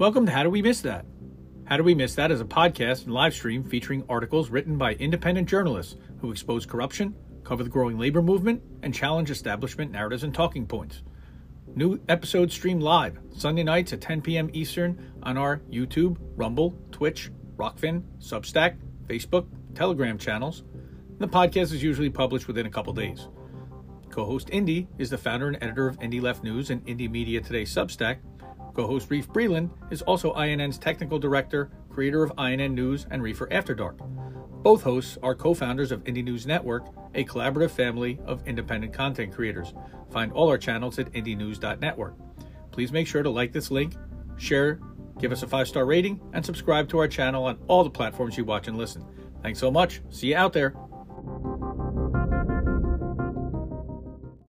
Welcome to How Do We Miss That? How Do We Miss That is a podcast and live stream featuring articles written by independent journalists who expose corruption, cover the growing labor movement, and challenge establishment narratives and talking points. New episodes stream live Sunday nights at 10 p.m. Eastern on our YouTube, Rumble, Twitch, Rokfin, Substack, Facebook, Telegram channels. The podcast is usually published within a couple days. Co host Indy is the founder and editor of Indy Left News and Indy Media Today Substack. Co host Reef Breland is also INN's technical director, creator of INN News and Reefer After Dark. Both hosts are co founders of Indie News Network, a collaborative family of independent content creators. Find all our channels at indienews.network. Please make sure to like this link, share, give us a five star rating, and subscribe to our channel on all the platforms you watch and listen. Thanks so much. See you out there.